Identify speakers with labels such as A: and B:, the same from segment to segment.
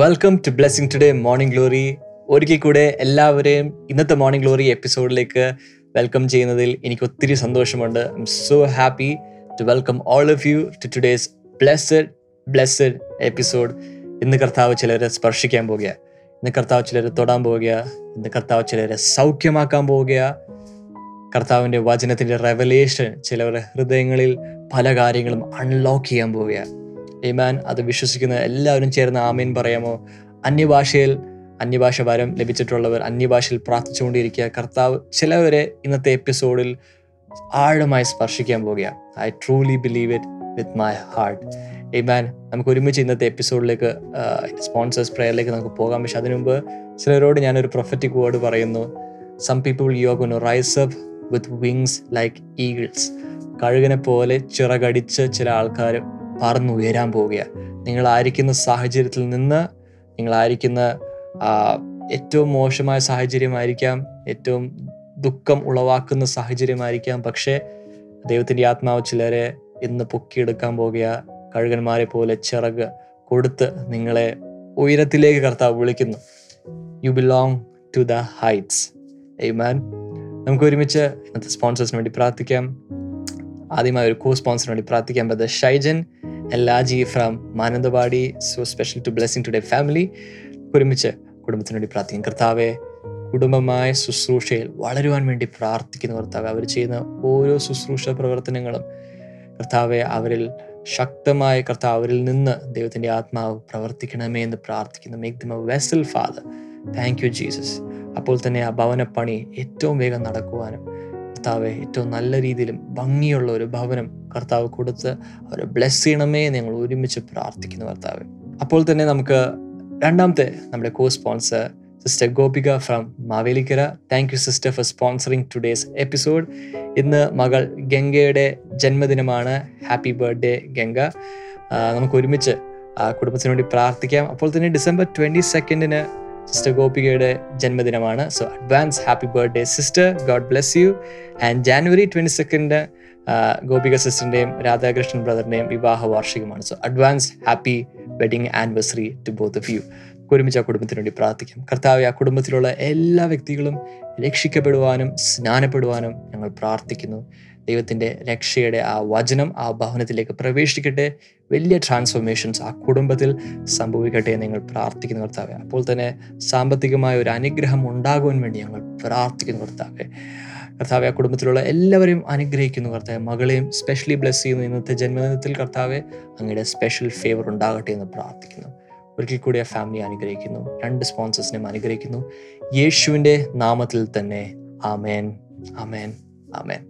A: Welcome to Blessing Today morning glory ഒരിക്കൽ കൂടെ എല്ലാവരെയും ഇന്നത്തെ മോർണിംഗ് ഗ്ലോറി എപ്പിസോഡിലേക്ക് വെൽക്കം ചെയ്യുന്നതിൽ എനിക്ക് ഒത്തിരി സന്തോഷമുണ്ട്. I'm so happy to welcome all of you to today's blessed blessed episode ഇന്ന് കർത്താവ് ചിലരെ സ്പർശിക്കാൻ പോകുക ഇന്ന് കർത്താവ് ചിലരെ തൊടാൻ പോവുക ഇന്ന് കർത്താവ് ചിലരെ സൗഖ്യമാക്കാൻ പോവുക കർത്താവിന്റെ വചനത്തിന്റെ റെവലേഷൻ ചിലവരുടെ ഹൃദയങ്ങളിൽ പല കാര്യങ്ങളും അൺലോക്ക് ചെയ്യാൻ പോവുക ഏമാൻ അത് വിശ്വസിക്കുന്ന എല്ലാവരും ചേർന്ന് ആമീൻ പറയാമോ? അന്യഭാഷയിൽ അന്യഭാഷ വരം ലഭിച്ചിട്ടുള്ളവർ അന്യഭാഷയിൽ പ്രാർത്ഥിച്ചുകൊണ്ടിരിക്കുക. കർത്താവ് ചിലവരെ ഇന്നത്തെ എപ്പിസോഡിൽ ആഴമായി സ്പർശിക്കാൻ പോകുക I truly believe it with my heart amen നമുക്ക് ഒരുമിച്ച് ഇന്നത്തെ എപ്പിസോഡിലേക്ക് സ്പോൺസേഴ്സ് പ്രയറിലേക്ക് നമുക്ക് പോകാം. പക്ഷെ അതിനുമുമ്പ് ചിലരോട് ഞാനൊരു പ്രൊഫറ്റിക് വേർഡ് പറയുന്നു. Some people you are rise up with wings like eagles കഴുകനെ പോലെ ചിറകടിച്ച് ചില ആൾക്കാർ പറന്നുയരാൻ പോവുകയാണ് നിങ്ങളായിരിക്കുന്ന സാഹചര്യത്തിൽ നിന്ന് നിങ്ങളായിരിക്കുന്ന ഏറ്റവും മോശമായ സാഹചര്യമായിരിക്കാം ഏറ്റവും ദുഃഖം ഉളവാക്കുന്ന സാഹചര്യമായിരിക്കാം. പക്ഷേ ദൈവത്തിന്റെ ആത്മാവ് ചിലരെ ഇന്ന് പൊക്കിയെടുക്കാൻ പോകുക കഴുകന്മാരെ പോലെ ചിറക് കൊടുത്ത് നിങ്ങളെ ഉയരത്തിലേക്ക് കർത്താവ് വിളിക്കുന്നു. You belong to the heights amen നമുക്ക് ഒരുമിച്ച് ഇന്നത്തെ സ്പോൺസേഴ്സിന് വേണ്ടി പ്രാർത്ഥിക്കാം. ആദ്യമായി ഒരു കോ സ്പോൺസറിന് വേണ്ടി പ്രാർത്ഥിക്കാൻ brother Shaijan എല്ലാജി from Mananthavady. So special to Blessing Today family ഒരുമിച്ച് കുടുംബത്തിന് വേണ്ടി പ്രാർത്ഥിക്കും. കർത്താവെ കുടുംബമായ ശുശ്രൂഷയിൽ വളരുവാൻ വേണ്ടി പ്രാർത്ഥിക്കുന്ന കർത്താവ് അവർ ചെയ്യുന്ന ഓരോ ശുശ്രൂഷ പ്രവർത്തനങ്ങളും കർത്താവെ അവരിൽ ശക്തമായ കർത്താവ് അവരിൽ നിന്ന് ദൈവത്തിന്റെ ആത്മാവ് പ്രവർത്തിക്കണമേ എന്ന് പ്രാർത്ഥിക്കുന്നു. Make Dima vessel father thank you Jesus അപ്പോൾ തന്നെ ആ ഭവനപ്പണി ഏറ്റവും വേഗം നടക്കുവാനും കർത്താവെ ഏറ്റവും നല്ല രീതിയിലും ഭംഗിയുള്ള ഒരു ഭവനം കർത്താവ് കൊടുത്ത് അവരെ ബ്ലെസ് ചെയ്യണമേ ഞങ്ങൾ ഒരുമിച്ച് പ്രാർത്ഥിക്കുന്നു കർത്താവ്. അപ്പോൾ തന്നെ നമുക്ക് രണ്ടാമത്തെ നമ്മുടെ co sponsor sister Gopika from Mavelikkara. Thank you sister for sponsoring today's episode ഇന്ന് മകൾ ഗംഗയുടെ ജന്മദിനമാണ്. Happy birthday Ganga. നമുക്ക് ഒരുമിച്ച് കുടുംബത്തിന് വേണ്ടി പ്രാർത്ഥിക്കാം. അപ്പോൾ തന്നെ ഡിസംബർ ട്വന്റി സെക്കൻഡിന് സിസ്റ്റർ ഗോപികയുടെ ജന്മദിനമാണ്. So advance happy birthday sister God bless you and January twenty second Gopika സിസ്റ്ററിന്റെയും Radhakrishnan ബ്രദറിന്റെയും വിവാഹ വാർഷികമാണ്. So advance happy wedding anniversary to both of you ഒരുമിച്ച് ആ കുടുംബത്തിന് വേണ്ടി പ്രാർത്ഥിക്കാം. കർത്താവ് ആ കുടുംബത്തിലുള്ള എല്ലാ വ്യക്തികളും രക്ഷിക്കപ്പെടുവാനും സ്നാനപ്പെടുവാനും ഞങ്ങൾ പ്രാർത്ഥിക്കുന്നു. ദൈവത്തിന്റെ രക്ഷയുടെ ആ വചനം ആ ഭവനത്തിലേക്ക് പ്രവേശിക്കട്ടെ. വലിയ ട്രാൻസ്ഫോർമേഷൻസ് ആ കുടുംബത്തിൽ സംഭവിക്കട്ടെ നിങ്ങൾ പ്രാർത്ഥിക്കുന്ന കർത്താവെ. അപ്പോൾ തന്നെ സാമ്പത്തികമായ ഒരു അനുഗ്രഹം ഉണ്ടാകുവാൻ വേണ്ടി ഞങ്ങൾ പ്രാർത്ഥിക്കുന്ന കർത്താവെ. കർത്താവെ ആ കുടുംബത്തിലുള്ള എല്ലാവരെയും അനുഗ്രഹിക്കുന്നു കർത്താവ്. മകളെയും സ്പെഷ്യലി ബ്ലെസ് ചെയ്യുന്നു ഇന്നത്തെ ജന്മദിനത്തിൽ കർത്താവെ. അങ്ങയുടെ സ്പെഷ്യൽ ഫേവർ ഉണ്ടാകട്ടെ എന്ന് പ്രാർത്ഥിക്കുന്നു. ഒരിക്കൽ കൂടി ആ ഫാമിലി അനുഗ്രഹിക്കുന്നു. രണ്ട് സ്പോൺസേഴ്സിനെയും അനുഗ്രഹിക്കുന്നു. യേശുവിന്റെ നാമത്തിൽ തന്നെ. ആമേൻ. ആമേൻ. ആമേൻ.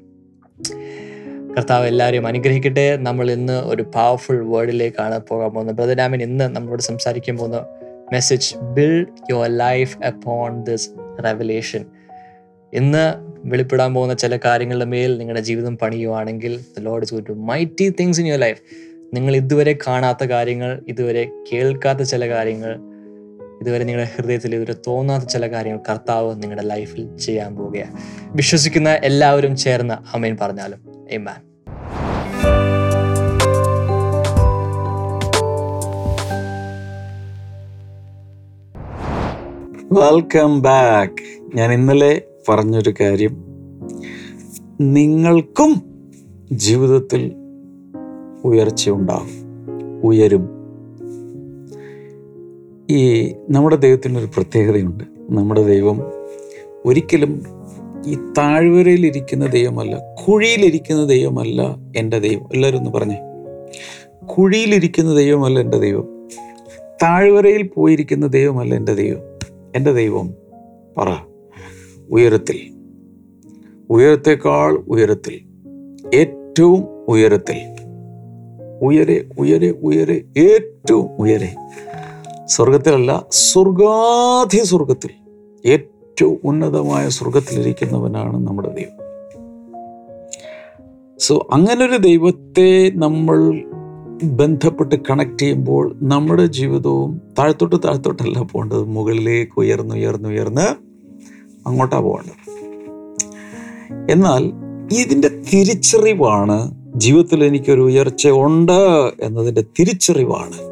A: കർത്താവ് എല്ലാവരെയും അനുഗ്രഹിക്കട്ടെ. നമ്മൾ ഇന്ന് ഒരു പവർഫുൾ വേർഡിലേക്കാണ് പോകാൻ പോകുന്നത്. ബ്രദർ ഇന്ന് നമ്മളോട് സംസാരിക്കാൻ പോകുന്ന message build your life upon this revelation ഇന്ന് വെളിപ്പെടാൻ പോകുന്ന ചില കാര്യങ്ങളുടെ മേൽ നിങ്ങളുടെ ജീവിതം പണിയുവാണെങ്കിൽ Lord to mighty things in your life നിങ്ങൾ ഇതുവരെ കാണാത്ത കാര്യങ്ങൾ ഇതുവരെ കേൾക്കാത്ത ചില കാര്യങ്ങൾ ഇതുവരെ നിങ്ങളുടെ ഹൃദയത്തിൽ ഇതുവരെ തോന്നാത്ത ചില കാര്യങ്ങൾ കർത്താവ് നിങ്ങളുടെ ലൈഫിൽ ചെയ്യാൻ പോവുകയാണ്. വിശ്വസിക്കുന്ന എല്ലാവരും ചേർന്ന് അമേൻ പറഞ്ഞാലും. Amen.
B: വെൽക്കം ബാക്ക് ഞാൻ ഇന്നലെ പറഞ്ഞൊരു കാര്യം. നിങ്ങൾക്കും ജീവിതത്തിൽ ഉയർച്ചയുണ്ടാവും. ഉയരും. ഈ നമ്മുടെ ദൈവത്തിനൊരു പ്രത്യേകതയുണ്ട്. നമ്മുടെ ദൈവം ഒരിക്കലും ഈ താഴ്വരയിലിരിക്കുന്ന ദൈവമല്ല കുഴിയിലിരിക്കുന്ന ദൈവമല്ല എന്റെ ദൈവം. എല്ലാവരും ഒന്ന് പറഞ്ഞേ. കുഴിയിലിരിക്കുന്ന ദൈവമല്ല എന്റെ ദൈവം. താഴ്വരയിൽ പോയിരിക്കുന്ന ദൈവമല്ല എന്റെ ദൈവം. എന്റെ ദൈവം പറ. ഉയരത്തിൽ. ഉയരത്തേക്കാൾ ഉയരത്തിൽ. ഏറ്റവും ഉയരത്തിൽ. ഉയരെ ഉയരെ ഉയരെ ഏറ്റവും ഉയരെ. സ്വർഗത്തിലല്ല സ്വർഗാധി സ്വർഗത്തിൽ ഏറ്റവും ഉന്നതമായ സ്വർഗത്തിലിരിക്കുന്നവനാണ് നമ്മുടെ ദൈവം. സോ അങ്ങനൊരു ദൈവത്തെ നമ്മൾ ബന്ധപ്പെട്ട് കണക്ട് ചെയ്യുമ്പോൾ നമ്മുടെ ജീവിതവും താഴ്ത്തോട്ട് താഴ്ത്തോട്ടല്ല പോകേണ്ടത്. മുകളിലേക്ക് ഉയർന്ന് ഉയർന്ന് ഉയർന്ന് അങ്ങോട്ടാ പോകേണ്ടത്. എന്നാൽ ഇതിന്റെ തിരിച്ചറിവാണ് ജീവിതത്തിൽ എനിക്കൊരു ഉയർച്ച ഉണ്ട് എന്നതിന്റെ തിരിച്ചറിവാണ്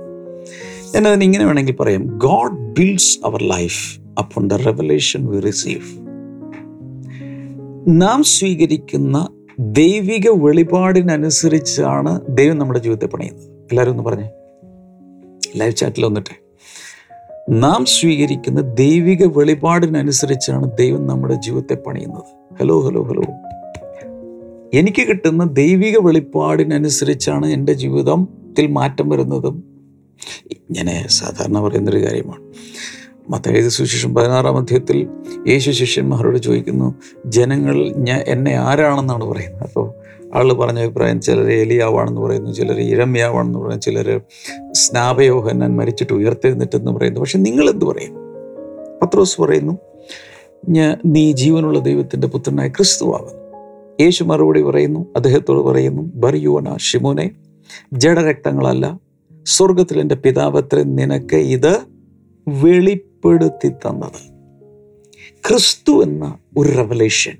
B: ഞാൻ അതിന് ഇങ്ങനെ വേണമെങ്കിൽ പറയാം God builds our life upon the revelation we receive നാം സ്വീകരിക്കുന്ന ദൈവിക വെളിപാടിനനുസരിച്ചാണ് ദൈവം നമ്മുടെ ജീവിതത്തെ പണിയുന്നത്. എല്ലാവരും ഒന്ന് പറഞ്ഞേ. ലൈവ് ചാറ്റിൽ വന്നിട്ടെ. നാം സ്വീകരിക്കുന്ന ദൈവിക വെളിപാടിനനുസരിച്ചാണ് ദൈവം നമ്മുടെ ജീവിതത്തെ പണിയുന്നത്. ഹലോ ഹലോ ഹലോ എനിക്ക് കിട്ടുന്ന ദൈവിക വെളിപ്പാടിനനുസരിച്ചാണ് എന്റെ ജീവിതത്തിൽ മാറ്റം വരുന്നതും ഇങ്ങനെ സാധാരണ പറയുന്നൊരു കാര്യമാണ്. മത്തഴുതി സുശേഷം പതിനാറാം അധ്യായത്തിൽ യേശു ശിഷ്യന്മാരോട് ചോദിക്കുന്നു ജനങ്ങൾ ഞാൻ എന്നെ ആരാണെന്നാണ് പറയുന്നത്? അപ്പോൾ ആൾ പറഞ്ഞ അഭിപ്രായം ചിലർ എലിയാവാണെന്ന് പറയുന്നു ചിലർ ഇരമ്യാവാണെന്ന് പറയുന്നു ചിലർ സ്നാപയോഹന്നാൻ മരിച്ചിട്ട് ഉയർത്തെഴുന്നിട്ടെന്ന് പറയുന്നു. പക്ഷെ നിങ്ങളെന്ത് പറയും? പത്രോസ് പറയുന്നു ഞാൻ നീ ജീവനുള്ള ദൈവത്തിന്റെ പുത്രനായ ക്രിസ്തുവാകുന്നു. യേശു മറുപടി പറയുന്നു അദ്ദേഹത്തോട് പറയുന്നു ബറിയുവന ഷിമോനെ ജഡരക്തങ്ങളല്ല സ്വർഗത്തിൽ എന്റെ പിതാവത്രെ നിനക്ക് ഇത് വെളിപ്പെടുത്തി തന്നത് ക്രിസ്തു എന്ന ഒരു റെവലേഷൻ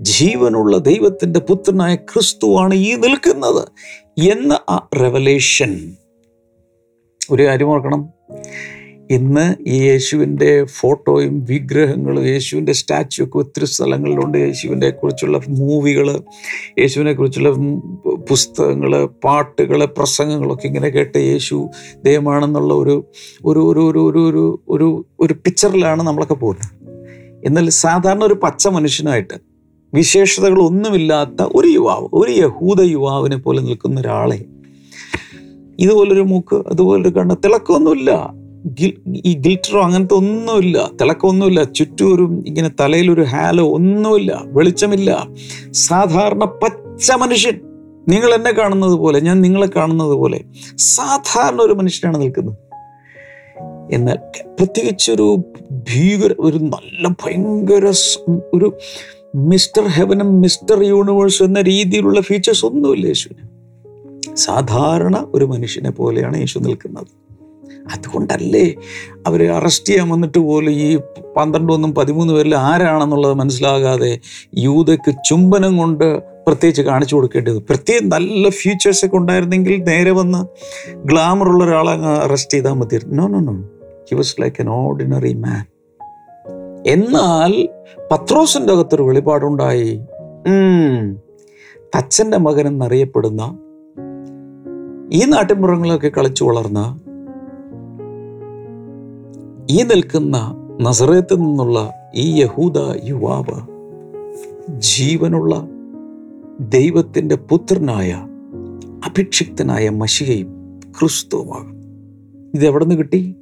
B: ജീവനുള്ള ദൈവത്തിന്റെ പുത്രനായ ക്രിസ്തുവാണ് ഈ നിൽക്കുന്നത് എന്ന ആ റെവലേഷൻ ഒരു കാര്യം ഓർക്കണം. ഇന്ന് ഈ യേശുവിന്റെ ഫോട്ടോയും വിഗ്രഹങ്ങളും യേശുവിന്റെ സ്റ്റാച്ചു ഒക്കെ ഒത്തിരി സ്ഥലങ്ങളിലുണ്ട്. യേശുവിനെ കുറിച്ചുള്ള മൂവികൾ യേശുവിനെ കുറിച്ചുള്ള പുസ്തകങ്ങൾ പാട്ടുകൾ പ്രസംഗങ്ങളൊക്കെ ഇങ്ങനെ കേട്ട് യേശു ദൈവമാണെന്നുള്ള ഒരു ഒരു ഒരു ഒരു ഒരു ഒരു ഒരു ഒരു പിക്ചറിലാണ് നമ്മളൊക്കെ പോകുന്നത്. എന്നാൽ സാധാരണ ഒരു പച്ച മനുഷ്യനായിട്ട് വിശേഷതകളൊന്നുമില്ലാത്ത ഒരു യുവാവ് ഒരു യഹൂദ യുവാവിനെ പോലെ നിൽക്കുന്ന ഒരാളെ ഇതുപോലൊരു മൂക്ക് അതുപോലൊരു കണ്ണ് തിളക്കമൊന്നുമില്ല. ഈ ഗിൽറ്ററോ അങ്ങനത്തെ ഒന്നുമില്ല. തിളക്കമൊന്നുമില്ല. ചുറ്റും ഒരു ഇങ്ങനെ തലയിലൊരു ഹാലോ ഒന്നുമില്ല. വെളിച്ചമില്ല. സാധാരണ പച്ച മനുഷ്യൻ. നിങ്ങൾ എന്നെ കാണുന്നത് പോലെ ഞാൻ നിങ്ങളെ കാണുന്നത് പോലെ സാധാരണ ഒരു മനുഷ്യനാണ് നിൽക്കുന്നത്. എന്നാൽ പ്രത്യേകിച്ചൊരു ഭീകര ഒരു നല്ല ഭയങ്കര ഒരു മിസ്റ്റർ ഹെവനും മിസ്റ്റർ യൂണിവേഴ്സും എന്ന രീതിയിലുള്ള ഫീച്ചേഴ്സ് ഒന്നുമില്ല യേശുവിന്. സാധാരണ ഒരു മനുഷ്യനെ പോലെയാണ് യേശു നിൽക്കുന്നത്. അതുകൊണ്ടല്ലേ അവരെ അറസ്റ്റ് ചെയ്യാൻ വന്നിട്ട് പോലും ഈ പന്ത്രണ്ടൊന്നും പതിമൂന്ന് പേരിൽ ആരാണെന്നുള്ളത് മനസ്സിലാകാതെ യൂതയ്ക്ക് ചുംബനം കൊണ്ട് പ്രത്യേകിച്ച് കാണിച്ചു കൊടുക്കേണ്ടത്. പ്രത്യേകം നല്ല ഫ്യൂച്ചേഴ്സൊക്കെ ഉണ്ടായിരുന്നെങ്കിൽ നേരെ വന്ന് ഗ്ലാമർ ഉള്ള ഒരാളെ അറസ്റ്റ് ചെയ്താൽ മതി no no no he was like an ordinary man എന്നാൽ പത്രോസിന്റെ അകത്തൊരു വെളിപാടുണ്ടായി. തച്ചന്റെ മകൻ എന്നറിയപ്പെടുന്ന ഈ നാട്ടിൻപുറങ്ങളൊക്കെ കളിച്ചു വളർന്ന ഈ നിൽക്കുന്ന നസറേത്തിൽ നിന്നുള്ള ഈ യഹൂദ യുവാവ് ജീവനുള്ള ദൈവത്തിന്റെ പുത്രനായ അഭിക്ഷിക്തനായ മഷികയും ക്രിസ്തുവുമാകും. ഇത് എവിടെ നിന്ന് കിട്ടി?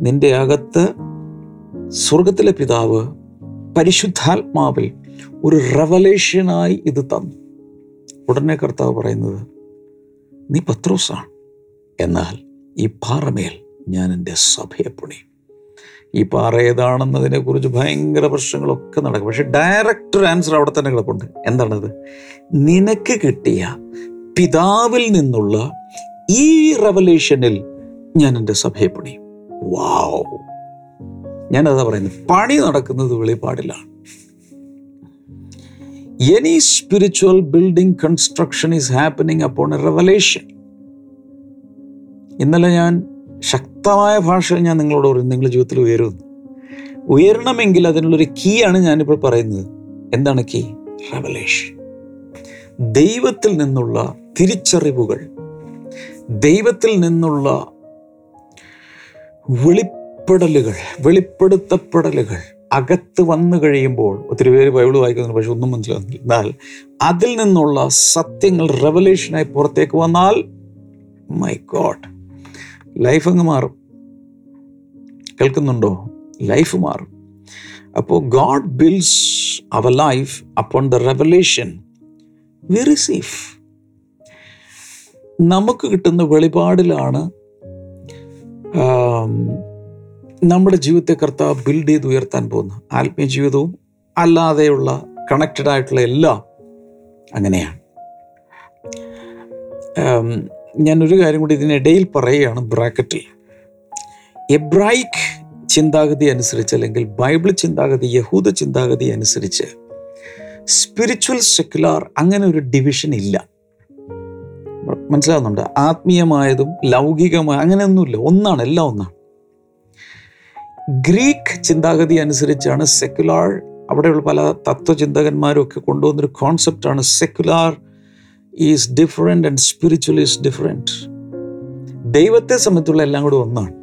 B: നിന്റെ അകത്ത് സ്വർഗത്തിലെ പിതാവ് പരിശുദ്ധാത്മാവിൽ ഒരു റവലേഷനായി ഇത് തന്നു. ഉടനെ കർത്താവ് പറയുന്നത് നീ പത്രോസാണ്. എന്നാൽ ഈ പാറമേൽ ഞാൻ എന്റെ സഭയെ പണിയും. ഈ പാറ ഏതാണെന്നതിനെ കുറിച്ച് ഭയങ്കര പ്രശ്നങ്ങളൊക്കെ നടക്കും. പക്ഷെ ഡയറക്റ്റ് ഒരു ആൻസർ അവിടെ തന്നെ കിടപ്പുണ്ട്. എന്താണത് നിനക്ക് കിട്ടിയ പിതാവിൽ നിന്നുള്ള ഈ റവലേഷനിൽ ഞാൻ എന്റെ സഭയെ പണിയും വാവ് ഞാനതാ പറയുന്നത്. പണി നടക്കുന്നത് വെളിപാടിലാണ് any spiritual building construction is happening upon a revelation ഇന്നലെ ഞാൻ ശക്തമായ ഭാഷയിൽ ഞാൻ നിങ്ങളോട് പറയും നിങ്ങളുടെ ജീവിതത്തിൽ ഉയരും ഉയരണമെങ്കിൽ അതിനുള്ളൊരു കീ ആണ് ഞാനിപ്പോൾ പറയുന്നത്. എന്താണ് കീ റവലേഷൻ ദൈവത്തിൽ നിന്നുള്ള തിരിച്ചറിവുകൾ ദൈവത്തിൽ നിന്നുള്ള വെളിപ്പെടലുകൾ വെളിപ്പെടുത്തപ്പെടലുകൾ അകത്ത് വന്നു കഴിയുമ്പോൾ ഒത്തിരി പേര് ബൈബിൾ വായിക്കുന്നുണ്ട് പക്ഷെ ഒന്നും മനസ്സിലാകുന്നില്ല. എന്നാൽ അതിൽ നിന്നുള്ള സത്യങ്ങൾ റെവലേഷനായി പുറത്തേക്ക് വന്നാൽ മൈ ഗോഡ് ലൈഫ് അങ്ങ് മാറും. കേൾക്കുന്നുണ്ടോ? ലൈഫ് മാറും. അപ്പോൾ God builds our life upon the revelation we receive നമുക്ക് കിട്ടുന്ന വെളിപാടിലാണ് നമ്മുടെ ജീവിതത്തെ കർത്താവ് ബിൽഡ് ചെയ്ത് ഉയർത്താൻ പോകുന്നത്. ആത്മീയ ജീവിതവും അല്ലാതെയുള്ള കണക്റ്റഡ് ആയിട്ടുള്ള എല്ലാം അങ്ങനെയാണ്. ഞാനൊരു കാര്യം കൂടി ഇതിനിടയിൽ പറയുകയാണ് ബ്രാക്കറ്റിൽ. എബ്രായിക് ചിന്താഗതി അനുസരിച്ച് അല്ലെങ്കിൽ ബൈബിൾ ചിന്താഗതി യഹൂദ ചിന്താഗതി അനുസരിച്ച് സ്പിരിച്വൽ സെക്യുലാർ അങ്ങനെ ഒരു ഡിവിഷൻ ഇല്ല. മനസ്സിലാവുന്നുണ്ട്? ആത്മീയമായതും ലൗകികമായ അങ്ങനെയൊന്നുമില്ല. ഒന്നാണ് എല്ലാം ഒന്നാണ്. ഗ്രീക്ക് ചിന്താഗതി അനുസരിച്ചാണ് സെക്കുലാർ അവിടെയുള്ള പല തത്വചിന്തകന്മാരും ഒക്കെ കൊണ്ടുവന്നൊരു കോൺസെപ്റ്റാണ് secular is different and spiritual is different ദൈവത്തെ സംബന്ധിച്ചുള്ള എല്ലാം കൂടി ഒന്നാണ്.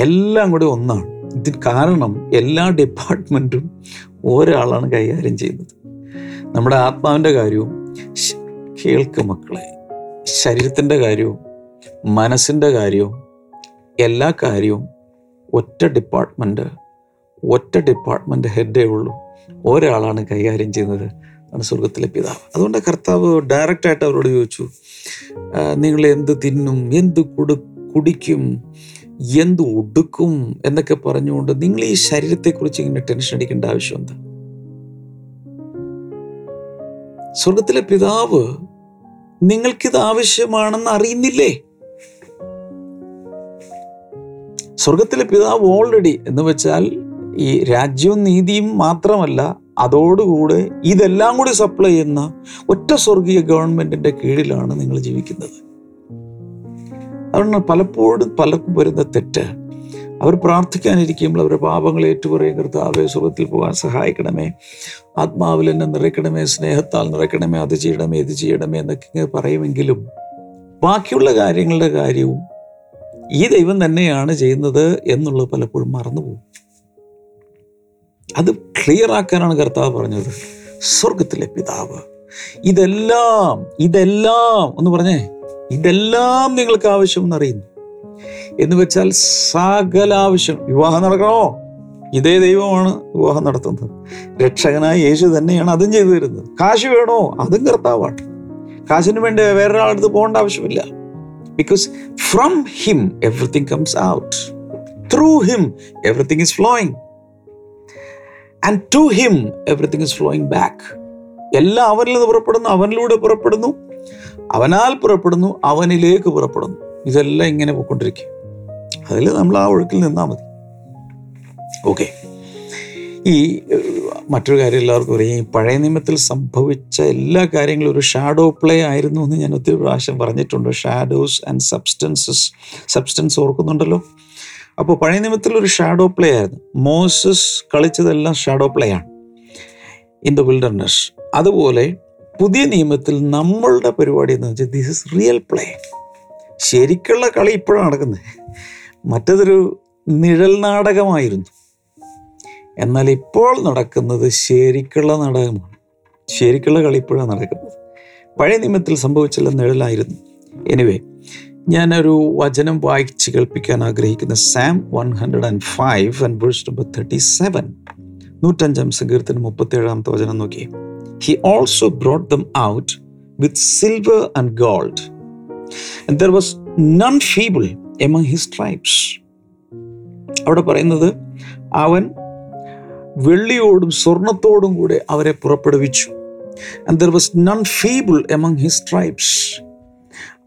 B: എല്ലാം കൂടി ഒന്നാണ്. ഇതിന് കാരണം എല്ലാ ഡിപ്പാർട്ട്മെന്റും ഒരാളാണ് കൈകാര്യം ചെയ്യുന്നത്. നമ്മുടെ ആത്മാവിന്റെ കാര്യവും കേൾക്ക് മക്കളെ ശരീരത്തിന്റെ കാര്യവും മനസ്സിന്റെ കാര്യവും എല്ലാ കാര്യവും ഒറ്റ ഡിപ്പാർട്ട്മെന്റ് ഒറ്റ ഡിപ്പാർട്ട്മെന്റ് ഹെഡേ ഉള്ളൂ. ഒരാളാണ് കൈകാര്യം ചെയ്യുന്നത്. ആണ് സ്വർഗത്തിലെ പിതാവ്. അതുകൊണ്ട് കർത്താവ് ഡയറക്റ്റായിട്ട് അവരോട് ചോദിച്ചു നിങ്ങൾ എന്ത് തിന്നും എന്ത് കുടു കുടിക്കും എന്ത് ഉടുക്കും എന്നൊക്കെ പറഞ്ഞുകൊണ്ട് നിങ്ങൾ ഈ ശരീരത്തെക്കുറിച്ച് ഇങ്ങനെ ടെൻഷൻ അടിക്കേണ്ട ആവശ്യം എന്താ? സ്വർഗത്തിലെ പിതാവ് നിങ്ങൾക്കിത് ആവശ്യമാണെന്ന് അറിയുന്നില്ലേ? സ്വർഗത്തിലെ പിതാവ് ഓൾറെഡി എന്ന് വെച്ചാൽ ഈ രാജ്യവും നീതിയും മാത്രമല്ല അതോടുകൂടെ ഇതെല്ലാം കൂടി സപ്ലൈ ചെയ്യുന്ന ഒറ്റ സ്വർഗീയ ഗവൺമെന്റിന്റെ കീഴിലാണ് നിങ്ങൾ ജീവിക്കുന്നത്. അതുകൊണ്ട് പലപ്പോഴും പലർക്കും വരുന്ന തെറ്റ്. അവർ പ്രാർത്ഥിക്കാനിരിക്കുമ്പോൾ അവരുടെ പാപങ്ങൾ ഏറ്റുപറയും കർത്താവെ സ്വർഗത്തിൽ പോകാൻ സഹായിക്കണമേ. ആത്മാവിൽ എന്നെ നിറയ്ക്കണമേ സ്നേഹത്താൽ നിറയ്ക്കണമേ അത് ചെയ്യണമേ ഇത് ചെയ്യണമേ എന്നൊക്കെ ഇങ്ങനെ പറയുമെങ്കിലും ബാക്കിയുള്ള കാര്യങ്ങളുടെ കാര്യവും ഈ ദൈവം തന്നെയാണ് ചെയ്യുന്നത് എന്നുള്ളത് പലപ്പോഴും മറന്നുപോകും. അത് ക്ലിയർ ആക്കാനാണ് കർത്താവ് പറഞ്ഞത്. സ്വർഗത്തിലെ പിതാവ്. ഇതെല്ലാം ഇതെല്ലാം എന്ന് പറഞ്ഞേ. ഇതെല്ലാം നിങ്ങൾക്ക് ആവശ്യമെന്ന് അറിയുന്നു. എന്ന് വെച്ചാൽ സകല ആവശ്യം. വിവാഹം നടക്കണോ? ഇതേ ദൈവമാണ് വിവാഹം നടത്തുന്നത്. രക്ഷകനായ യേശു തന്നെയാണ് അതും ചെയ്തു തരുന്നത്. കാശ് വേണോ? അതും കർത്താവാണ്. കാശിന് വേണ്ടി വേറൊരാളടുത്ത് പോകേണ്ട ആവശ്യമില്ല. Because from him everything comes out through him everything is flowing and to him everything is flowing back എല്ലാം അവനിൽ നിന്ന് പുറപ്പെടുന്നു അവനിലൂടെ പുറപ്പെടുന്നു. അവനാൽ പുറപ്പെടുന്നു അവനിലേക്ക് പുറപ്പെടുന്നു. ഇതെല്ലാം ഇങ്ങനെ പോയിക്കൊണ്ടിരിക്കും. അതിൽ നമ്മൾ ആ ഒഴുക്കിൽ നിന്നാൽ മതി. ഓക്കെ ഈ മറ്റൊരു കാര്യം എല്ലാവർക്കും അറിയാം. ഈ പഴയ നിയമത്തിൽ സംഭവിച്ച എല്ലാ കാര്യങ്ങളും ഒരു ഷാഡോ പ്ലേ ആയിരുന്നു എന്ന് ഞാൻ ഒത്തിരി പ്രാവശ്യം പറഞ്ഞിട്ടുണ്ട്. ഷാഡോസ് ആൻഡ് സബ്സ്റ്റൻസസ് സബ്സ്റ്റൻസ് ഓർക്കുന്നുണ്ടല്ലോ. അപ്പോൾ പഴയ നിയമത്തിൽ ഒരു ഷാഡോ പ്ലേ ആയിരുന്നു. മോസസ് കളിച്ചതെല്ലാം ഷാഡോ പ്ലേ ആണ്. ഇൻ ദ വിൽഡർനെസ് അതുപോലെ പുതിയ നിയമത്തിൽ നമ്മളുടെ പരിപാടി എന്ന് വെച്ചാൽ ദിസ് ഇസ് റിയൽ പ്ലേ ശരിക്കുള്ള കളി ഇപ്പോഴാണ് നടക്കുന്നത് മറ്റതൊരു നിഴൽ നാടകമായിരുന്നു. എന്നാൽ ഇപ്പോൾ നടക്കുന്നത് ശരിക്കുള്ള നാടകമാണ്. ശരിക്കുള്ള കളി ഇപ്പോഴാണ് നടക്കുന്നത്. പഴയ നിയമത്തിൽ സംഭവിച്ചുള്ള നിഴലായിരുന്നു. എനിവേ ഞാനൊരു വചനം വായിച്ച് കേൾപ്പിക്കാൻ ആഗ്രഹിക്കുന്ന Psalm one hundred and five and verse number thirty seven. നൂറ്റഞ്ചാം സങ്കീർത്തിന് മുപ്പത്തേഴാമത്തെ വചനം നോക്കി. He also brought them out with silver and gold there was none feeble among his tribes അവിടെ പറയുന്നത് അവൻ വെള്ളിയോടും സ്വർണത്തോടും കൂടെ അവരെ പുറപ്പെടുവിച്ചു. And there was none feeble among his tribes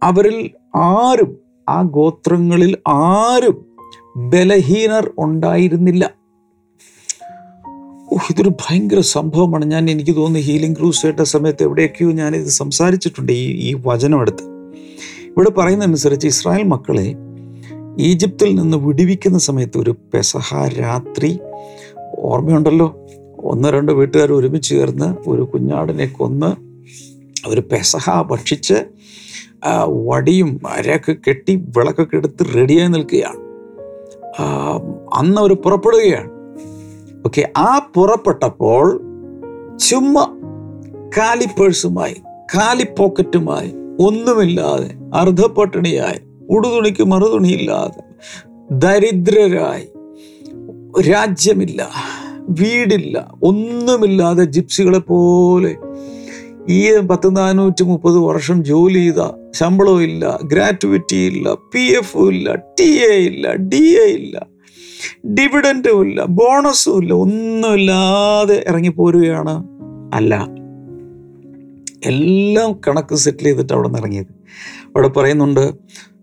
B: അവരിൽ ആരും ആ ഗോത്രങ്ങളിൽ ആരും ബലഹീനർ ഉണ്ടായിരുന്നില്ല. ഇതൊരു ഭയങ്കര സംഭവമാണ്. ഞാൻ എനിക്ക് തോന്നുന്നു ഹീലിംഗ് ക്രൂസ് കേട്ട സമയത്ത് എവിടെയൊക്കെയോ ഞാനിത് സംസാരിച്ചിട്ടുണ്ട് ഈ ഈ വചനം എടുത്ത് ഇവിടെ പറയുന്നതനുസരിച്ച് ഇസ്രായേൽ മക്കളെ ഈജിപ്തിൽ നിന്ന് വിടിവിക്കുന്ന സമയത്ത് ഒരു പെസഹ രാത്രി ഓർമ്മയുണ്ടല്ലോ? ഒന്ന് രണ്ട് വീട്ടുകാർ ഒരുമിച്ച് ചേർന്ന് ഒരു കുഞ്ഞാടിനെ കൊന്ന് ഒരു പെസഹ ഭക്ഷിച്ച് ആ, വടിയും അരയൊക്കെ കെട്ടി വിളക്കൊക്കെ എടുത്ത് റെഡിയായി നിൽക്കുകയാണ്. അന്ന് അവർ പുറപ്പെടുകയാണ്. ഓക്കെ ആ പുറപ്പെട്ടപ്പോൾ ചുമ്മാ കാലി പേഴ്സുമായി കാലി പോക്കറ്റുമായി ഒന്നുമില്ലാതെ അർദ്ധപട്ടിണിയായി ഉടുതുണിക്ക് മറുതുണിയില്ലാതെ ദരിദ്രരായി രാജ്യമില്ല വീടില്ല ഒന്നുമില്ലാതെ ജിപ്സികളെ പോലെ ഈ പത്ത് നാനൂറ്റി മുപ്പത് വർഷം ജോലി ചെയ്ത ശമ്പളവും ഇല്ല ഗ്രാറ്റുവിറ്റി ഇല്ല പി എഫ് ഇല്ല ടി എ ഇല്ല ഡി എ ഇല്ല ഡിവിഡന്റും ഇല്ല ബോണസും ഇല്ല ഒന്നുമില്ലാതെ ഇറങ്ങിപ്പോരുകയാണ് അല്ല. എല്ലാം കണക്ക് സെറ്റിൽ ചെയ്തിട്ട് അവിടെ നിന്ന് ഇറങ്ങിയത്. അവിടെ പറയുന്നുണ്ട്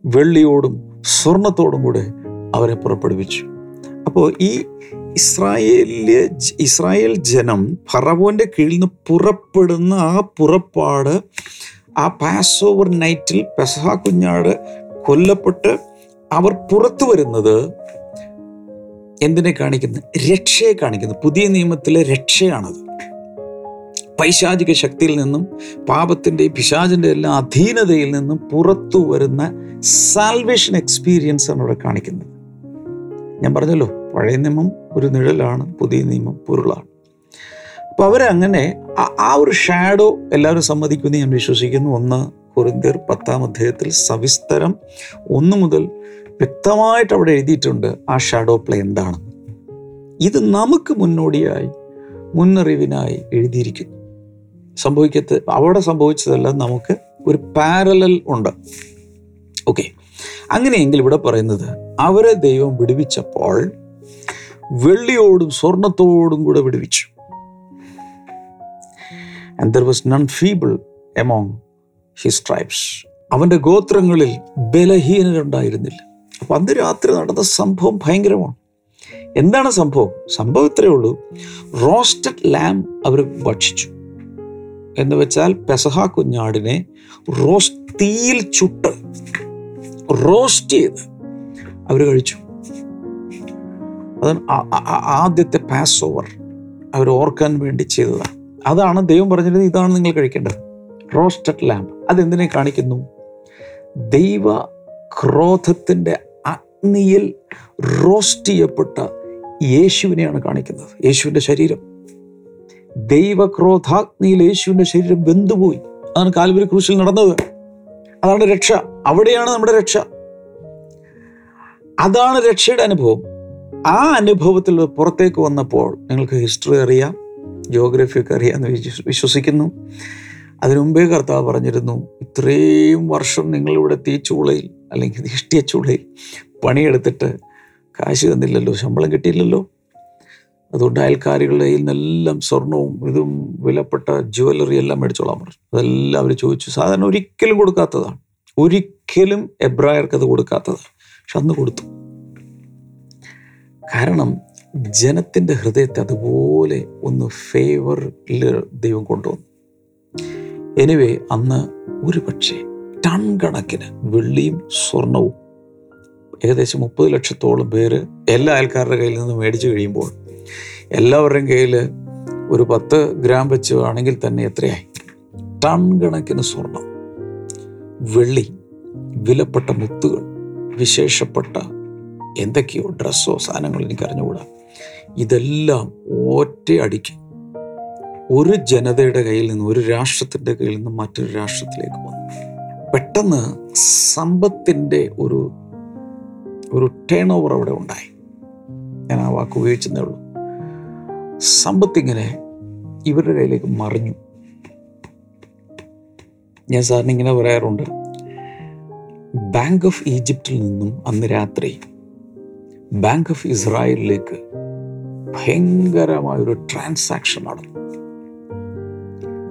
B: വെള്ളിയോടും സ്വർണത്തോടും കൂടെ അവരെ പുറപ്പെടുവിച്ചു. അപ്പോൾ ഈ ഇസ്രായേലിലെ ഇസ്രായേൽ ജനം ഫറവോന്റെ കീഴിൽ നിന്ന് പുറപ്പെടുന്ന ആ പുറപ്പാട് ആ പാസ് ഓവർ നൈറ്റിൽ പെസഹ കുഞ്ഞാട് കൊല്ലപ്പെട്ട് അവർ പുറത്തു വരുന്നത് എന്തിനെ കാണിക്കുന്നു? രക്ഷയെ കാണിക്കുന്നു. പുതിയ നിയമത്തിലെ രക്ഷയാണത്. പൈശാചിക ശക്തിയിൽ നിന്നും പാപത്തിന്റെ പിശാചിന്റെ എല്ലാ അധീനതയിൽ നിന്നും പുറത്തു വരുന്ന സാൽവേഷൻ എക്സ്പീരിയൻസ് ആണ് ഇവിടെ കാണിക്കുന്നത്. ഞാൻ പറഞ്ഞല്ലോ പഴയ നിയമം ഒരു നിഴലാണ് പുതിയ നിയമം പൊരുളാണ്. അപ്പോൾ അവരങ്ങനെ ആ- ഒരു ഷാഡോ എല്ലാവരും സമ്മതിക്കുമെന്ന് ഞാൻ വിശ്വസിക്കുന്നു. ഒന്ന് കുറിന്തിയർ പത്താം അധ്യായത്തിൽ സവിസ്തരം ഒന്ന് മുതൽ വ്യക്തമായിട്ട് അവിടെ എഴുതിയിട്ടുണ്ട് ആ ഷാഡോ പ്ലേ എന്താണ് ഇത് നമുക്ക് മുന്നോടിയായി മുന്നറിവിനായി എഴുതിയിരിക്കുന്നു. സംഭവിക്കത്ത് അവിടെ സംഭവിച്ചതെല്ലാം നമുക്ക് ഒരു പാരലൽ ഉണ്ട്. ഓക്കെ അങ്ങനെയെങ്കിൽ ഇവിടെ പറയുന്നത് അവരെ ദൈവം വിടുവിച്ചപ്പോൾ വെള്ളിയോടും സ്വർണത്തോടും കൂടെ വിടുവിച്ചു. Was none feeble among his tribes അവന്റെ ഗോത്രങ്ങളിൽ ബലഹീനരുണ്ടായിരുന്നില്ല. അപ്പം അന്ന് രാത്രി നടന്ന സംഭവം ഭയങ്കരമാണ്. എന്താണ് സംഭവം? സംഭവം ഇത്രയേ ഉള്ളൂ. റോസ്റ്റഡ് ലാം അവർ ഭക്ഷിച്ചു. എന്ന് വെച്ചാൽ പെസഹ കുഞ്ഞാടിനെ റോസ്റ്റ് തീയിൽ ചുട്ട് റോസ്റ്റ് ചെയ്ത് അവർ കഴിച്ചു. അതാണ് ആദ്യത്തെ പാസ് ഓവർ അവർ ഓർക്കാൻ വേണ്ടി ചെയ്തതാണ്. അതാണ് ദൈവം പറഞ്ഞിരുന്നത് ഇതാണ് നിങ്ങൾ കഴിക്കേണ്ടത്. റോസ്റ്റഡ് ലാമ്പ് അതെന്തിനെ കാണിക്കുന്നു? ദൈവ ക്രോധത്തിന്റെ അഗ്നിയിൽ റോസ്റ്റ് ചെയ്യപ്പെട്ട യേശുവിനെയാണ് കാണിക്കുന്നത്. യേശുവിന്റെ ശരീരം. ദൈവക്രോധാഗ്നിയിൽ യേശുവിന്റെ ശരീരം വെന്തുപോയി. അതാണ് കാൽവരി ക്രൂശിൽ നടന്നത്. അതാണ് രക്ഷ. അവിടെയാണ് നമ്മുടെ രക്ഷ. അതാണ് രക്ഷയുടെ അനുഭവം. ആ അനുഭവത്തിൽ പുറത്തേക്ക് വന്നപ്പോൾ നിങ്ങൾക്ക് ഹിസ്റ്ററി അറിയാം ജോഗ്രഫിയൊക്കെ അറിയാമെന്ന് വിശ്വ- വിശ്വസിക്കുന്നു. അതിനു മുമ്പേ കർത്താവ് പറഞ്ഞിരുന്നു ഇത്രയും വർഷം നിങ്ങളിവിടെ തീച്ചൂളയിൽ അല്ലെങ്കിൽ ഇഷ്ടിയ ചൂളയിൽ പണിയെടുത്തിട്ട് കാശ് തന്നില്ലല്ലോ ശമ്പളം കിട്ടിയില്ലല്ലോ. അതുകൊണ്ട് അയൽക്കാരികളുടെ കയ്യിൽ നിന്നെല്ലാം സ്വർണവും ഇതും വിലപ്പെട്ട ജുവലറി എല്ലാം മേടിച്ചോളാൻ പറഞ്ഞു. അതെല്ലാം അവർ ചോദിച്ചു. സാധാരണ ഒരിക്കലും കൊടുക്കാത്തതാണ്. ഒരിക്കലും എബ്രായർക്ക് അത് കൊടുക്കാത്തതാണ്. പക്ഷെ അന്ന് കൊടുത്തു. കാരണം ജനത്തിന്റെ ഹൃദയത്തെ അതുപോലെ ഒന്ന് ഫേവറിൽ ദൈവം കൊണ്ടുവന്നു. എനിവേ അന്ന് ഒരു പക്ഷേ ടൺ കണക്കിന് വെള്ളിയും സ്വർണവും ഏകദേശം മുപ്പത് ലക്ഷത്തോളം പേര് എല്ലാ അയൽക്കാരുടെ കയ്യിൽ നിന്ന് മേടിച്ചു കഴിയുമ്പോൾ എല്ലാവരുടെയും കയ്യിൽ ഒരു പത്ത് ഗ്രാം വെച്ച് ആണെങ്കിൽ തന്നെ എത്രയായി? ടൺ കണക്കിന് സ്വർണം. വെള്ളി വിലപ്പെട്ട മുത്തുകൾ വിശേഷപ്പെട്ട എന്തൊക്കെയോ ഡ്രസ്സോ സാധനങ്ങൾ എനിക്ക് അറിഞ്ഞുകൂടാ ഇതെല്ലാം ഒറ്റയടിക്ക് ഒരു ജനതയുടെ കയ്യിൽ നിന്ന് ഒരു രാഷ്ട്രത്തിന്റെ കയ്യിൽ നിന്ന് മറ്റൊരു രാഷ്ട്രത്തിലേക്ക് വന്നു. പെട്ടെന്ന് സമ്പത്തിന്റെ ഒരു ഒരു ടേൺ ഓവർ അവിടെ ഉണ്ടായി. ഞാൻ ആ വാക്ക് ഉപയോഗിച്ചതേ ഉള്ളൂ. സമ്പത്തിങ്ങനെ ഇവരുടെ കയ്യിലേക്ക് മറിഞ്ഞു. ഞാൻ സാറിന് ഇങ്ങനെ പറയാറുണ്ട് ബാങ്ക് ഓഫ് ഈജിപ്തിൽ നിന്നും അന്ന് രാത്രി ബാങ്ക് ഓഫ് ഇസ്രായേലിലേക്ക് ഭയങ്കരമായൊരു ട്രാൻസാക്ഷൻ നടന്നു.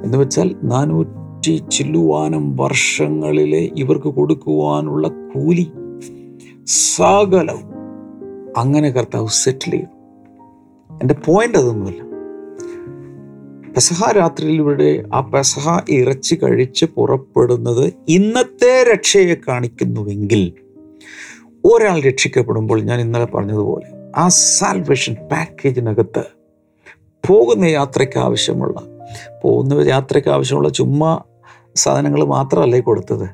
B: എന്ന് വെച്ചാൽ നാനൂറ്റി ചില്ലുവാനം വർഷങ്ങളിലെ ഇവർക്ക് കൊടുക്കുവാനുള്ള കൂലി സകലവും അങ്ങനെ കർത്താവ് സെറ്റിൽ ചെയ്യും എന്റെ പോയിന്റ് അതൊന്നുമല്ല. പെസഹ രാത്രിയിൽ ഇവിടെ ആ പെസഹ ഇറച്ചി കഴിച്ച് പുറപ്പെടുന്നത് ഇന്നത്തെ രക്ഷയെ കാണിക്കുന്നുവെങ്കിൽ ഒരാൾ രക്ഷിക്കപ്പെടുമ്പോൾ ഞാൻ ഇന്നലെ പറഞ്ഞതുപോലെ ആ സാൽവേഷൻ പാക്കേജിനകത്ത് പോകുന്ന യാത്രയ്ക്ക് ആവശ്യമുള്ള പോകുന്ന യാത്രയ്ക്ക് ആവശ്യമുള്ള ചുമ്മാ സാധനങ്ങൾ മാത്രമല്ലേ കൊടുത്തത്?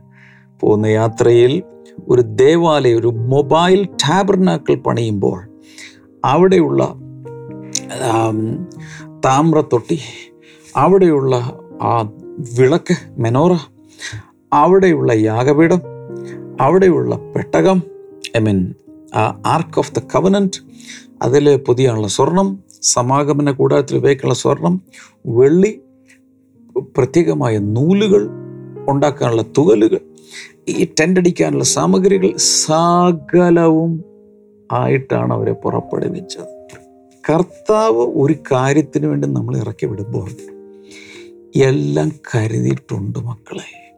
B: പോകുന്ന യാത്രയിൽ ഒരു ദേവാലയം ഒരു മൊബൈൽ ടാബർനാക്കൾ പണിയുമ്പോൾ അവിടെയുള്ള താമ്രത്തൊട്ടി അവിടെയുള്ള ആ വിളക്ക് മെനോറ അവിടെയുള്ള യാഗപീഠം അവിടെയുള്ള പെട്ടകം I mean ark of the covenant അതിൽ പുതിയുള്ള സ്വർണം സമാഗമന കൂടാരത്തിൽ ഉപയോഗിക്കാനുള്ള സ്വർണം വെള്ളി പ്രത്യേകമായ നൂലുകൾ ഉണ്ടാക്കാനുള്ള തുകലുകൾ ഈ ടെന്റടിക്കാനുള്ള സാമഗ്രികൾ സകലവും ആയിട്ടാണ് അവരെ പുറപ്പെടുവിച്ചത്. കർത്താവ് ഒരു കാര്യത്തിന് വേണ്ടി നമ്മൾ ഇറക്കി വിടുമ്പോൾ എല്ലാം കരുതിയിട്ടുണ്ട് മക്കളെ.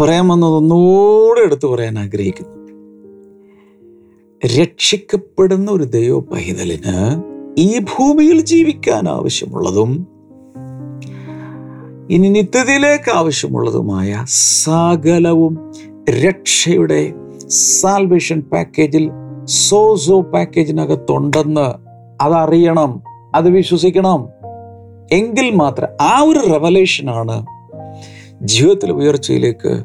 B: പറയാൻ വന്നത് ഒന്നുകൂടെ എടുത്തു പറയാൻ ആഗ്രഹിക്കുന്നു. രക്ഷിക്കപ്പെടുന്ന ഒരു ദൈവ പൈതലിന് ഈ ഭൂമിയിൽ ജീവിക്കാൻ ആവശ്യമുള്ളതും ഇനി നിത്യതയിലേക്ക് ആവശ്യമുള്ളതുമായ സകലവും രക്ഷയുടെ സാൽവേഷൻ പാക്കേജിൽ സോസോ പാക്കേജിനകത്തുണ്ടെന്ന് അതറിയണം അത് വിശ്വസിക്കണം. എങ്കിൽ മാത്രം ആ ഒരു റെവലേഷനാണ് ജീവിതത്തിലെ ഉയർച്ചയിലേക്ക്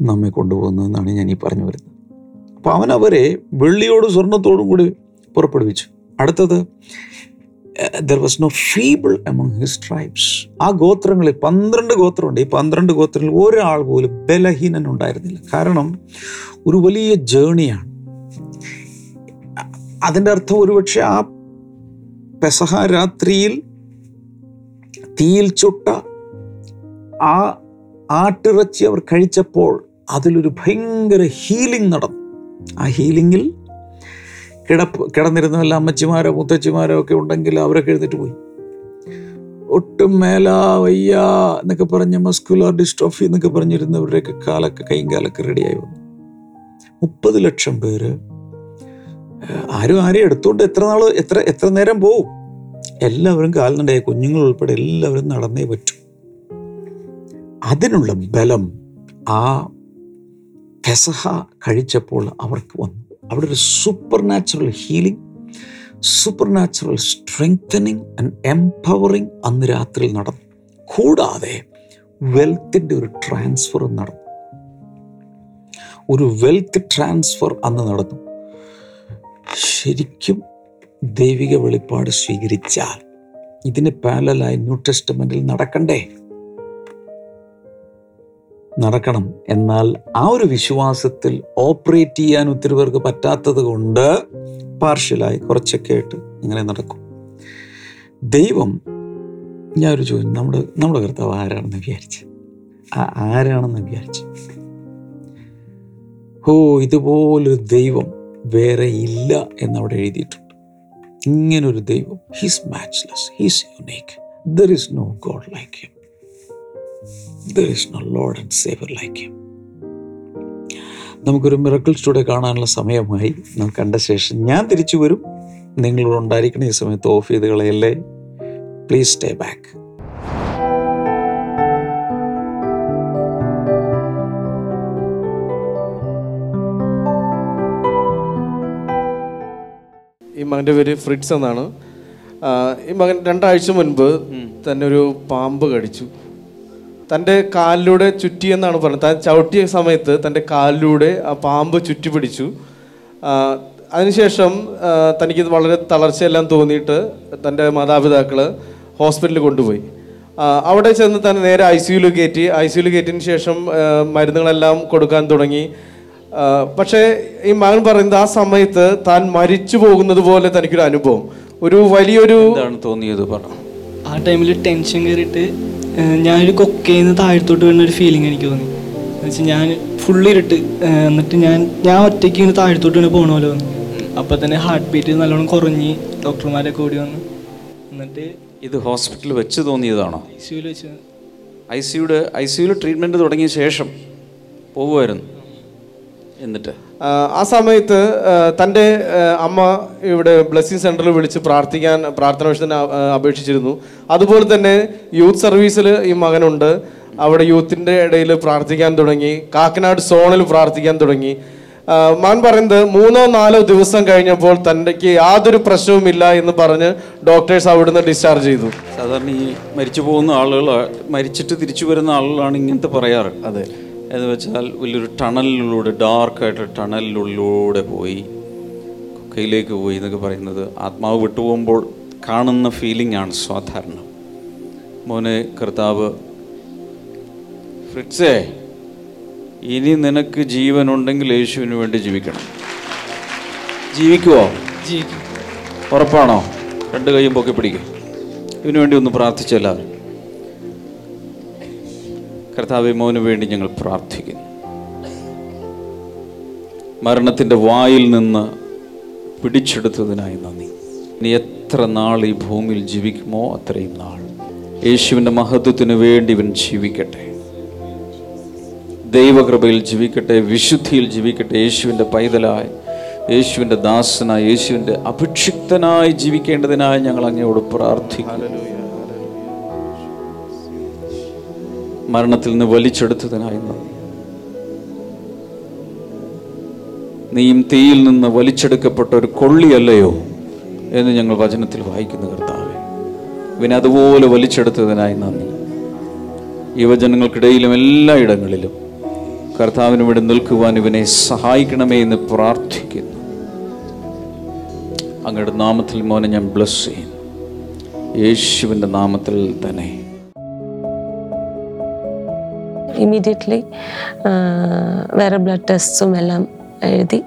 B: നമ്മെ കൊണ്ടുപോകുന്നതെന്നാണ് ഞാൻ ഈ പറഞ്ഞു വരുന്നത്. അപ്പോൾ അവൻ അവരെ വെള്ളിയോടും സ്വർണത്തോടും കൂടി പുറപ്പെടുവിച്ചു. അടുത്തത് there was no feeble among his tribes ആ ഗോത്രങ്ങളിൽ പന്ത്രണ്ട് ഗോത്രമുണ്ട്. ഈ പന്ത്രണ്ട് ഗോത്രങ്ങളിൽ ഒരാൾ പോലും ബലഹീനൻ ഉണ്ടായിരുന്നില്ല. കാരണം ഒരു വലിയ ജേണിയാണ് അതിന്റെ അർത്ഥം ഒരുപക്ഷെ ആ പെസഹ രാത്രിയിൽ തീയിൽ ചുട്ട ആ ആട്ടിറച്ചി അവർ കഴിച്ചപ്പോൾ അതിലൊരു ഭയങ്കര ഹീലിംഗ് നടന്നു. ആ ഹീലിങ്ങിൽ കിടപ്പ് കിടന്നിരുന്ന വല്ല അമ്മച്ചിമാരോ മുത്തച്ഛിമാരോ ഒക്കെ ഉണ്ടെങ്കിൽ അവരൊക്കെ എഴുന്നേറ്റ് പോയി. ഒട്ടും മേല വയ്യ എന്നൊക്കെ പറഞ്ഞ് മസ്കുലാർ ഡിസ്ട്രോഫി എന്നൊക്കെ പറഞ്ഞിരുന്നവരുടെയൊക്കെ കാലൊക്കെ കൈയും കാലൊക്കെ റെഡിയായി വന്നു. മുപ്പത് ലക്ഷം പേര് ആരും ആരെയും എടുത്തുകൊണ്ട് എത്ര നാൾ എത്ര എത്ര നേരം പോവും? എല്ലാവരും കാൽനടയായി കുഞ്ഞുങ്ങൾ ഉൾപ്പെടെ എല്ലാവരും നടന്നേ പറ്റൂ. അതിനുള്ള ബലം ആ പെസഹ കഴിച്ചപ്പോൾ അവർക്ക് വന്നു. അവിടെ ഒരു supernatural healing supernatural strengthening and empowering അന്ന് രാത്രിയിൽ നടന്നു. കൂടാതെ വെൽത്തിന്റെ ഒരു ട്രാൻസ്ഫർ നടന്നു. ഒരു വെൽത്ത് ട്രാൻസ്ഫർ അന്ന് നടന്നു. ശരിക്കും ദൈവിക വെളിപ്പാട് സ്വീകരിച്ചാൽ ഇതിന് പാരലായി ന്യൂ ടെസ്റ്റമെന്റിൽ നടക്കണ്ടേ? നടക്കണം. എന്നാൽ ആ ഒരു വിശ്വാസത്തിൽ ഓപ്പറേറ്റ് ചെയ്യാൻ ഒത്തിരി പേർക്ക് പറ്റാത്തത് കൊണ്ട് പാർഷ്യലായി കുറച്ചൊക്കെ ആയിട്ട് ഇങ്ങനെ നടക്കും. ദൈവം ഞാൻ ഒരു ചോദ്യം നമ്മുടെ നമ്മുടെ കർത്താവ് ആരാണെന്ന് വിചാരിച്ച്? ആ ആരാണെന്ന് വിചാരിച്ച്? ഓ ഇതുപോലൊരു ദൈവം വേറെ ഇല്ല എന്നവിടെ എഴുതിയിട്ടുണ്ട്. ഇങ്ങനൊരു ദൈവം he's matchless he's unique there is no God like him there is no Lord and saviour like him നമുക്കൊരു മിറക്കിൾ സ്റ്റുഡിയോ കാണാനുള്ള സമയമായി. നാം കണ്ട ശേഷം ഞാൻ തിരിച്ചു വരും. നിങ്ങളോട് ഉണ്ടായിരിക്കണം ഈ സമയത്ത് ഓഫ് ചെയ്ത് കളയല്ലേ? പ്ലീസ് സ്റ്റേ ബാക്ക്
C: ഈ മകന്റെ പേര് ഫ്രിഡ്സ് എന്നാണ്. ഈ മകൻ രണ്ടാഴ്ച മുൻപ് തന്നെ ഒരു പാമ്പ് കടിച്ചു. തന്റെ കാലിലൂടെ ചുറ്റിയെന്നാണ് പറഞ്ഞത്. താൻ ചവിട്ടിയ സമയത്ത് തന്റെ കാലിലൂടെ ആ പാമ്പ് ചുറ്റി പിടിച്ചു അതിനുശേഷം തനിക്ക് വളരെ തളർച്ചയെല്ലാം തോന്നിയിട്ട് തന്റെ മാതാപിതാക്കൾ ഹോസ്പിറ്റലിൽ കൊണ്ടുപോയി. അവിടെ ചെന്ന് തന്നെ നേരെ ഐ സിയുയിൽ കയറ്റി. ഐ സിയുയിൽ കയറ്റിയതിന് ശേഷം മരുന്നുകളെല്ലാം കൊടുക്കാൻ തുടങ്ങി. പക്ഷേ ഈ മകൻ പറയുന്നത് ആ സമയത്ത് താൻ മരിച്ചു പോകുന്നത് പോലെ തനിക്കൊരു അനുഭവം. ഒരു വലിയൊരു
B: എന്താണ് തോന്നിയത് പറ
D: ആ ടൈമിൽ ടെൻഷൻ കയറിയിട്ട് ഞാനൊരു കൊക്കയിൽ നിന്ന് താഴത്തോട്ട് വീണ ഒരു ഫീലിംഗ് എനിക്ക് തോന്നി. എന്നുവെച്ചാൽ ഞാൻ ഫുള്ള് ഇരുട്ട് എന്നിട്ട് ഞാൻ ഞാൻ ഒറ്റയ്ക്ക് ഇങ്ങനെ താഴത്തോട്ട് വീണ് പോകണ പോലെ തോന്നി. അപ്പം തന്നെ ഹാർട്ട് ബീറ്റ് നല്ലോണം കുറഞ്ഞ് ഡോക്ടർമാരൊക്കെ ഓടി വന്നു. എന്നിട്ട്
E: ഇത് ഹോസ്പിറ്റലിൽ വെച്ച് തോന്നിയതാണോ?
D: ഐ സിയുയിൽ വെച്ച്.
E: ഐ സിയുടെ ഐ സിയുടെ ട്രീറ്റ്മെന്റ് തുടങ്ങിയ ശേഷം പോകുമായിരുന്നു എന്നിട്ട്?
C: ആ, സമയത്ത് തന്റെ അമ്മ ഇവിടെ ബ്ലെസ്സിങ് സെന്ററിൽ വിളിച്ച് പ്രാർത്ഥിക്കാൻ പ്രാർത്ഥന വിഷയത്തിന് അപേക്ഷിച്ചിരുന്നു. അതുപോലെ തന്നെ യൂത്ത് സർവീസിൽ ഈ മകനുണ്ട്. അവിടെ യൂത്തിന്റെ ഇടയിൽ പ്രാർത്ഥിക്കാൻ തുടങ്ങി. കാക്കനാട് സോണിൽ പ്രാർത്ഥിക്കാൻ തുടങ്ങി. മാൻ പറയുന്നത് മൂന്നോ നാലോ ദിവസം കഴിഞ്ഞപ്പോൾ തന്റെക്ക് യാതൊരു പ്രശ്നവുമില്ല എന്ന് പറഞ്ഞ് ഡോക്ടേഴ്സ് അവിടുന്ന് ഡിസ്ചാർജ് ചെയ്തു.
E: സാധാരണ ഈ മരിച്ചു പോകുന്ന ആളുകൾ മരിച്ചിട്ട് തിരിച്ചു വരുന്ന ആളുകളാണ് ഇങ്ങനത്തെ പറയാറ്.
C: അതെ.
E: എന്ന് വെച്ചാൽ വലിയൊരു ടണലിലൂടെ ഡാർക്കായിട്ട് ടണലിനുള്ളിലൂടെ പോയി കൊക്കയിലേക്ക് പോയി എന്നൊക്കെ പറയുന്നത് ആത്മാവ് വിട്ടുപോകുമ്പോൾ കാണുന്ന ഫീലിംഗ് ആണ് സാധാരണ. മോനെ കർത്താവ് ഫ്രിറ്റ്സേ ഇനി നിനക്ക് ജീവനുണ്ടെങ്കിൽ യേശുവിന് വേണ്ടി ജീവിക്കണം. ജീവിക്കുവോ?
D: ജീവിക്കും.
E: ഉറപ്പാണോ? രണ്ട് കൈയും പൊക്കി പിടിക്കും ഇതിനു വേണ്ടി ഒന്ന് പ്രാർത്ഥിച്ചല്ലാതെ കർത്താവ് മോന് വേണ്ടി ഞങ്ങൾ പ്രാർത്ഥിക്കുന്നു. മരണത്തിന്റെ വായിൽ നിന്ന് പിടിച്ചെടുത്തതിനായി നന്ദി. ഇനി എത്ര നാൾ ഈ ഭൂമിയിൽ ജീവിക്കുമോ അത്രയും നാൾ. യേശുവിന്റെ മഹത്വത്തിന് വേണ്ടി ഇവൻ ജീവിക്കട്ടെ. ദൈവകൃപയിൽ ജീവിക്കട്ടെ വിശുദ്ധിയിൽ ജീവിക്കട്ടെ യേശുവിന്റെ പൈതലായി യേശുവിന്റെ ദാസനായി യേശുവിന്റെ അഭിക്ഷിപ്തനായി ജീവിക്കേണ്ടതിനായി ഞങ്ങൾ അങ്ങയോട് പ്രാർത്ഥിക്കുന്നു. മരണത്തിൽ നിന്ന് വലിച്ചെടുത്തതിനായി നന്ദി. നീയും തീയിൽ നിന്ന് വലിച്ചെടുക്കപ്പെട്ട ഒരു കൊള്ളിയല്ലയോ എന്ന് ഞങ്ങൾ വചനത്തിൽ വായിക്കുന്നു കർത്താവെ. ഇവനെ അതുപോലെ വലിച്ചെടുത്തതിനായി നന്ദി. യുവജനങ്ങൾക്കിടയിലും എല്ലാ ഇടങ്ങളിലും കർത്താവിന് ഇവിടെ നിൽക്കുവാൻ ഇവനെ സഹായിക്കണമേ എന്ന് പ്രാർത്ഥിക്കുന്നു. അങ്ങയുടെ നാമത്തിൽ മോനെ ഞാൻ ബ്ലസ് ചെയ്യുന്നു. യേശുവിന്റെ നാമത്തിൽ തന്നെ
F: ഇമ്മീഡിയറ്റ്ലി വേറെ ബ്ലഡ് ടെസ്റ്റും എല്ലാം എഴുതി.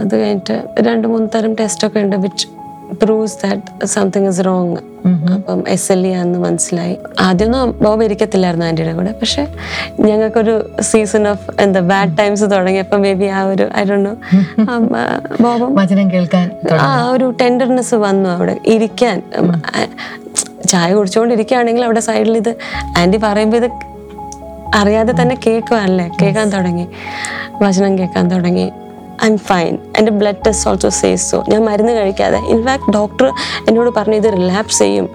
F: അത് കഴിഞ്ഞിട്ട് രണ്ട് മൂന്ന് തരം ടെസ്റ്റൊക്കെ ഉണ്ട് which proves that something is wrong അപ്പം എസ് എൽ ഇ ആണെന്ന് മനസ്സിലായി. ആദ്യമൊന്നും ബോബ് ഇരിക്കത്തില്ലായിരുന്നു ആന്റിയുടെ കൂടെ പക്ഷെ ഞങ്ങൾക്കൊരു സീസൺ ഓഫ് എന്താ ബാഡ് ടൈംസ് തുടങ്ങിയപ്പോൾ മേ ബി ആ ഒരു ആയിരുന്നു ബോബും
G: കേൾക്കാൻ
F: ആ ഒരു ടെൻഡർനെസ് വന്നു അവിടെ ഇരിക്കാൻ. ചായ കുടിച്ചുകൊണ്ടിരിക്കുകയാണെങ്കിൽ അവിടെ സൈഡിൽ ഇത് ആന്റി പറയുമ്പോൾ ഇത് അറിയാതെ തന്നെ കേൾക്കുവാനല്ലേ? കേൾക്കാൻ തുടങ്ങി. വചനം കേൾക്കാൻ തുടങ്ങി. ഐ എം ഫൈൻ എന്റെ blood test also says so ഞാൻ മരുന്ന് കഴിക്കാതെ ഇൻഫാക്ട് ഡോക്ടർ എന്നോട് പറഞ്ഞു ഇത് റിലാപ്സ് ചെയ്യും.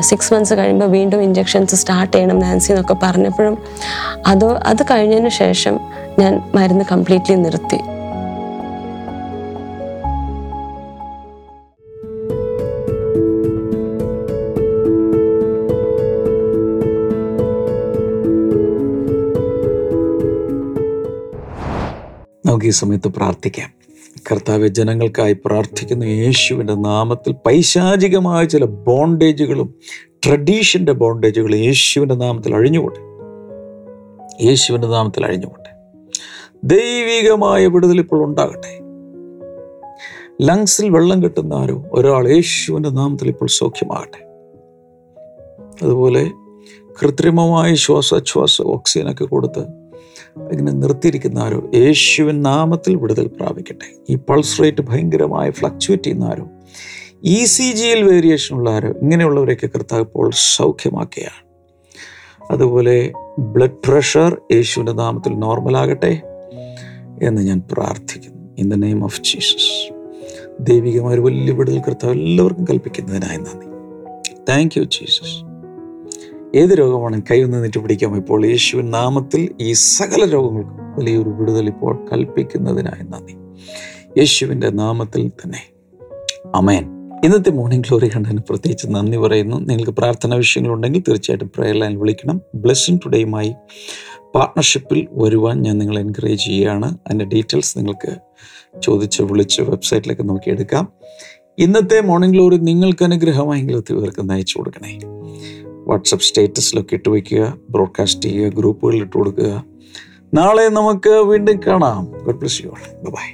F: സിക്സ് മന്ത്സ് കഴിയുമ്പോൾ വീണ്ടും ഇഞ്ചെക്ഷൻസ് സ്റ്റാർട്ട് ചെയ്യണം നാൻസി എന്നൊക്കെ പറഞ്ഞപ്പോഴും അത് അത് കഴിഞ്ഞതിന് ശേഷം ഞാൻ മരുന്ന് കംപ്ലീറ്റ്ലി നിർത്തി.
B: നമുക്ക് ഈ സമയത്ത് പ്രാർത്ഥിക്കാം. കർത്താവ് ജനങ്ങൾക്കായി പ്രാർത്ഥിക്കുന്ന യേശുവിന്റെ നാമത്തിൽ പൈശാചികമായ ചില ബോണ്ടേജുകളും ട്രഡീഷന്റെ ബോണ്ടേജുകളും യേശുവിന്റെ നാമത്തിൽ അഴിഞ്ഞുകൊട്ടെ യേശുവിന്റെ നാമത്തിൽ അഴിഞ്ഞുകൊട്ടെ ദൈവികമായ വിടുതൽ ഇപ്പോൾ ഉണ്ടാകട്ടെ. ലങ്സിൽ വെള്ളം കിട്ടുന്ന ആരോ ഒരാൾ യേശുവിന്റെ നാമത്തിൽ ഇപ്പോൾ സൗഖ്യമാകട്ടെ. അതുപോലെ കൃത്രിമമായ ശ്വാസോച്ഛ്വാസ ഓക്സിജനൊക്കെ കൊടുത്ത് ഇങ്ങനെ നിർത്തിയിരിക്കുന്ന ആരോ? യേശുവിൻ നാമത്തിൽ വിടുതൽ പ്രാപിക്കട്ടെ. ഈ പൾസ് റേറ്റ് ഭയങ്കരമായി ഫ്ലക്ച്വേറ്റ് ചെയ്യുന്ന ആരോ? ഇ സി ജിയിൽ വേരിയേഷൻ ഉള്ള ആരോ? ഇങ്ങനെയുള്ളവരെയൊക്കെ കർത്താവ് ഇപ്പോൾ സൗഖ്യമാക്കുകയാണ്. അതുപോലെ ബ്ലഡ് പ്രഷർ യേശുവിന്റെ നാമത്തിൽ നോർമലാകട്ടെ എന്ന് ഞാൻ പ്രാർത്ഥിക്കുന്നു. In the name of Jesus ദൈവികമായ ഒരു വലിയ വിടുതൽ കർത്താവ് എല്ലാവർക്കും കൽപ്പിക്കുന്നതിനായി നന്ദി. താങ്ക് യു ജീസസ് ഏത് രോഗമാണ് കൈ നിന്നിട്ട് പിടിക്കാം? ഇപ്പോൾ യേശുവിൻ നാമത്തിൽ ഈ സകല രോഗങ്ങൾക്കും വലിയൊരു വിടുതൽ ഇപ്പോൾ കൽപ്പിക്കുന്നതിനായി നന്ദി. യേശുവിന്റെ നാമത്തിൽ തന്നെ. അമേൻ ഇന്നത്തെ മോർണിംഗ് ഗ്ലോറി കണ്ടതിന് പ്രത്യേകിച്ച് നന്ദി പറയുന്നു. നിങ്ങൾക്ക് പ്രാർത്ഥനാ വിഷയങ്ങളുണ്ടെങ്കിൽ തീർച്ചയായിട്ടും പ്രയർ ലൈൻ വിളിക്കണം. ബ്ലെസ്സിങ് ടുഡേയുമായി പാർട്ട്ണർഷിപ്പിൽ വരുവാൻ ഞാൻ നിങ്ങളെ എൻകറേജ് ചെയ്യുകയാണ്. അതിന്റെ ഡീറ്റെയിൽസ് നിങ്ങൾക്ക് ചോദിച്ച് വിളിച്ച് വെബ്സൈറ്റിലൊക്കെ നോക്കിയെടുക്കാം. ഇന്നത്തെ മോർണിംഗ് ഗ്ലോറി നിങ്ങൾക്ക് അനുഗ്രഹമായെങ്കിൽ ഒത്തിരി അയച്ചു കൊടുക്കണേ. വാട്സപ്പ് സ്റ്റേറ്റസിലൊക്കെ ഇട്ട് വയ്ക്കുക ബ്രോഡ്കാസ്റ്റ് ചെയ്യുക ഗ്രൂപ്പുകളിൽ ഇട്ട് കൊടുക്കുക. നാളെ നമുക്ക് വീണ്ടും കാണാം. God bless U by